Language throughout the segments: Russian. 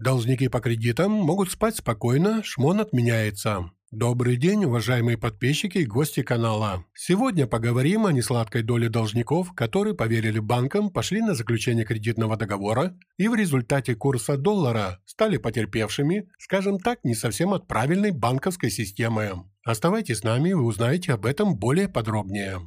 Должники по кредитам могут спать спокойно, шмон отменяется. Добрый день, уважаемые подписчики и гости канала. Сегодня поговорим о несладкой доле должников, которые поверили банкам, пошли на заключение кредитного договора и в результате курса доллара стали потерпевшими, скажем так, не совсем от правильной банковской системы. Оставайтесь с нами, вы узнаете об этом более подробнее.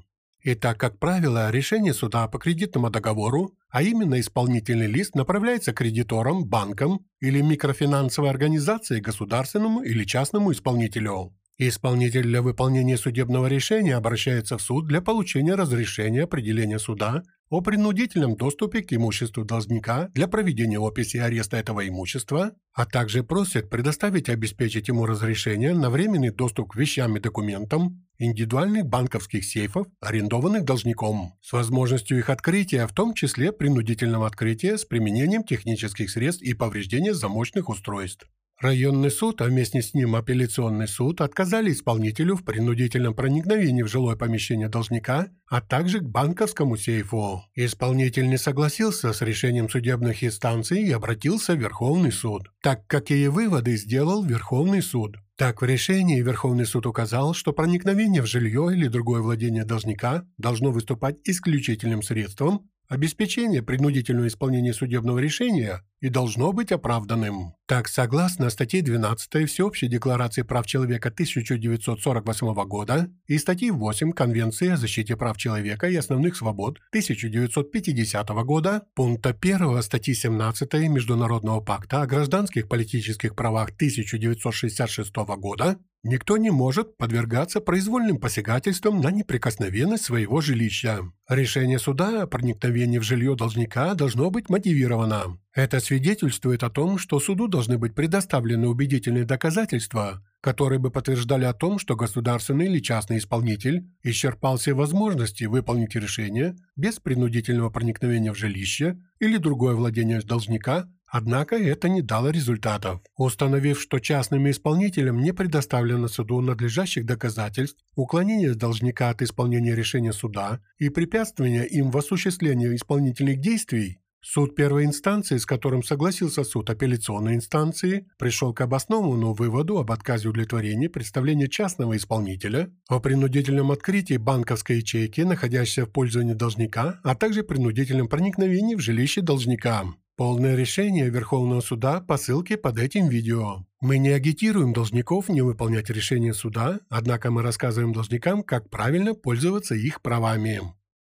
Итак, как правило, решение суда по кредитному договору, а именно исполнительный лист, направляется кредиторам, банкам или микрофинансовой организации государственному или частному исполнителю. Исполнитель для выполнения судебного решения обращается в суд для получения разрешения определения суда о принудительном доступе к имуществу должника для проведения описи и ареста этого имущества, а также просит предоставить обеспечить ему разрешение на временный доступ к вещам и документам индивидуальных банковских сейфов, арендованных должником, с возможностью их открытия, в том числе принудительного открытия с применением технических средств и повреждения замочных устройств. Районный суд, а вместе с ним апелляционный суд отказали исполнителю в принудительном проникновении в жилое помещение должника, а также к банковскому сейфу. Исполнитель не согласился с решением судебных инстанций и обратился в Верховный суд, так какие выводы сделал Верховный суд. Так, в решении Верховный суд указал, что проникновение в жилье или другое владение должника должно выступать исключительным средством, Обеспечение принудительного исполнения судебного решения и должно быть оправданным. Так, согласно статье 12 Всеобщей декларации прав человека 1948 года и статьи 8 Конвенции о защите прав человека и основных свобод 1950 года, пункта 1 статьи 17 Международного пакта о гражданских политических правах 1966 года, Никто не может подвергаться произвольным посягательствам на неприкосновенность своего жилища. Решение суда о проникновении в жилье должника должно быть мотивировано. Это свидетельствует о том, что суду должны быть предоставлены убедительные доказательства, которые бы подтверждали о том, что государственный или частный исполнитель исчерпал все возможности выполнить решение без принудительного проникновения в жилище или другое владение должника Однако это не дало результатов. Установив, что частным исполнителям не предоставлено суду надлежащих доказательств, уклонение должника от исполнения решения суда и препятствование им в осуществлении исполнительных действий, Суд первой инстанции, с которым согласился суд апелляционной инстанции, пришел к обоснованному выводу об отказе удовлетворения представления частного исполнителя о принудительном открытии банковской ячейки, находящейся в пользовании должника, а также принудительном проникновении в жилище должника. Полное решение Верховного суда по ссылке под этим видео. Мы не агитируем должников не выполнять решение суда, однако мы рассказываем должникам, как правильно пользоваться их правами.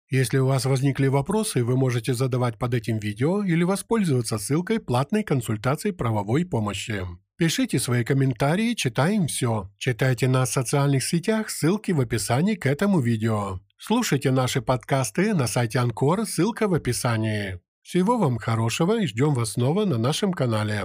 Если у вас возникли вопросы, вы можете задавать под этим видео или воспользоваться ссылкой платной консультации правовой помощи. Пишите свои комментарии, читаем все. Читайте нас в социальных сетях, ссылки в описании к этому видео. Слушайте наши подкасты на сайте Анкор, ссылка в описании. Всего вам хорошего и ждем вас снова на нашем канале.